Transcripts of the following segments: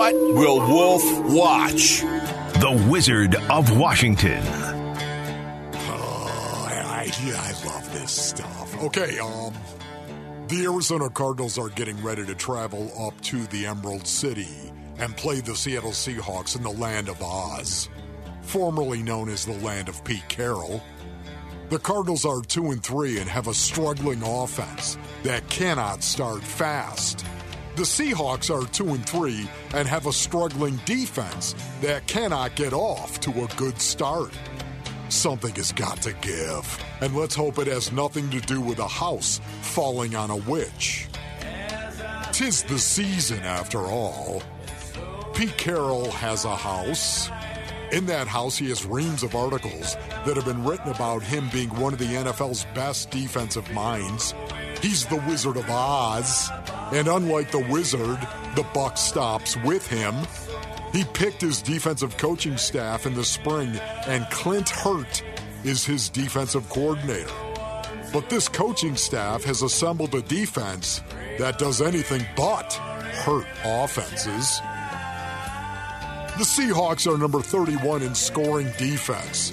What will Wolf watch? The Wizard of Washington. Oh, I, I love this stuff. Okay, um, the Arizona Cardinals are getting ready to travel up to the Emerald City and play the Seattle Seahawks in the land of Oz, formerly known as the land of Pete Carroll. The Cardinals are 2 and 3 and have a struggling offense that cannot start fast. The Seahawks are 2 and 3 and have a struggling defense that cannot get off to a good start. Something has got to give, and let's hope it has nothing to do with a house falling on a witch. Tis the season after all. Pete Carroll has a house. In that house, he has reams of articles that have been written about him being one of the NFL's best defensive minds. He's the Wizard of Oz, and unlike the Wizard, the buck stops with him. He picked his defensive coaching staff in the spring, and Clint Hurtt is his defensive coordinator. But this coaching staff has assembled a defense that does anything but hurt offenses. The Seahawks are number 31 in scoring defense,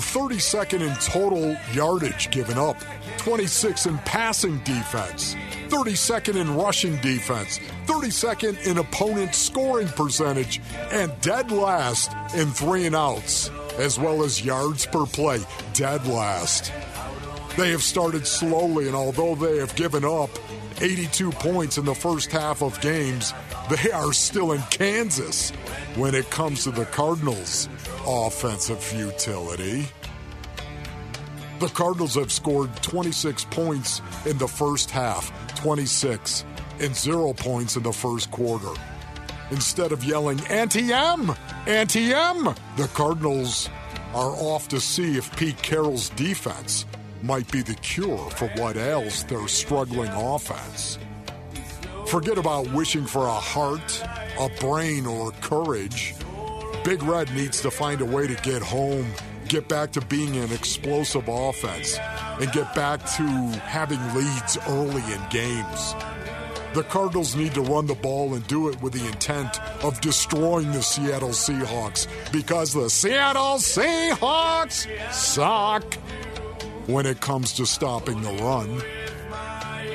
32nd in total yardage given up, 26 in passing defense, 32nd in rushing defense, 32nd in opponent scoring percentage, and dead last in three and outs, as well as yards per play, dead last. They have started slowly, and although they have given up 82 points in the first half of games, they are still in Kansas when it comes to the Cardinals' offensive futility. The Cardinals have scored 26 points in the first half, 26, and zero points in the first quarter. Instead of yelling, Auntie Em! Auntie Em! The Cardinals are off to see if Pete Carroll's defense might be the cure for what ails their struggling offense. Forget about wishing for a heart, a brain, or courage. Big Red needs to find a way to get home, get back to being an explosive offense, and get back to having leads early in games. The Cardinals need to run the ball and do it with the intent of destroying the Seattle Seahawks because the Seattle Seahawks suck when it comes to stopping the run.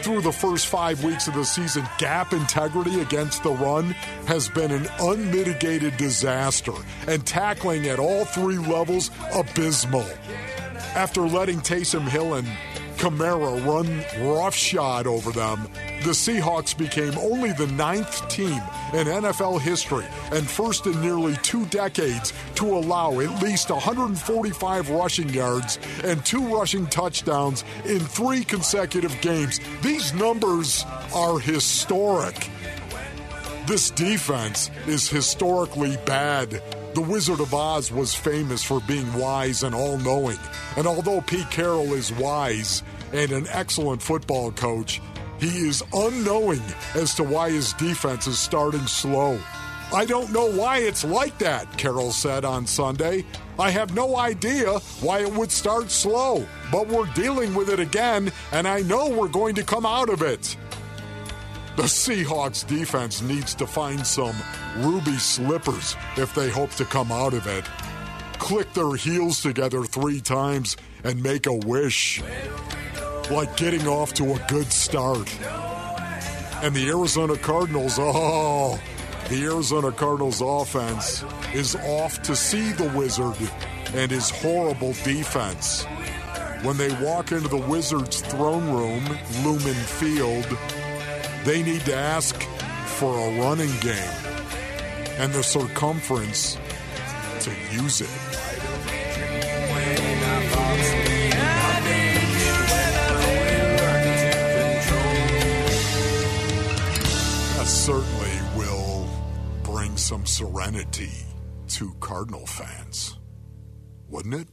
Through the first five weeks of the season, gap integrity against the run has been an unmitigated disaster, and tackling at all three levels abysmal. After letting Taysom Hill and Kamara run roughshod over them, the Seahawks became only the ninth team in NFL history and first in nearly two decades to allow at least 145 rushing yards and two rushing touchdowns in three consecutive games. These numbers are historic. This defense is historically bad. The Wizard of Oz was famous for being wise and all knowing. And although Pete Carroll is wise and an excellent football coach, he is unknowing as to why his defense is starting slow. I don't know why it's like that, Carroll said on Sunday. I have no idea why it would start slow, but we're dealing with it again, and I know we're going to come out of it. The Seahawks defense needs to find some ruby slippers if they hope to come out of it. Click their heels together three times and make a wish like getting off to a good start. And the Arizona Cardinals, oh, the Arizona Cardinals offense is off to see the Wizard and his horrible defense. When they walk into the Wizards' throne room, Lumen Field, they need to ask for a running game and the circumference to use it. Certainly will bring some serenity to Cardinal fans, wouldn't it?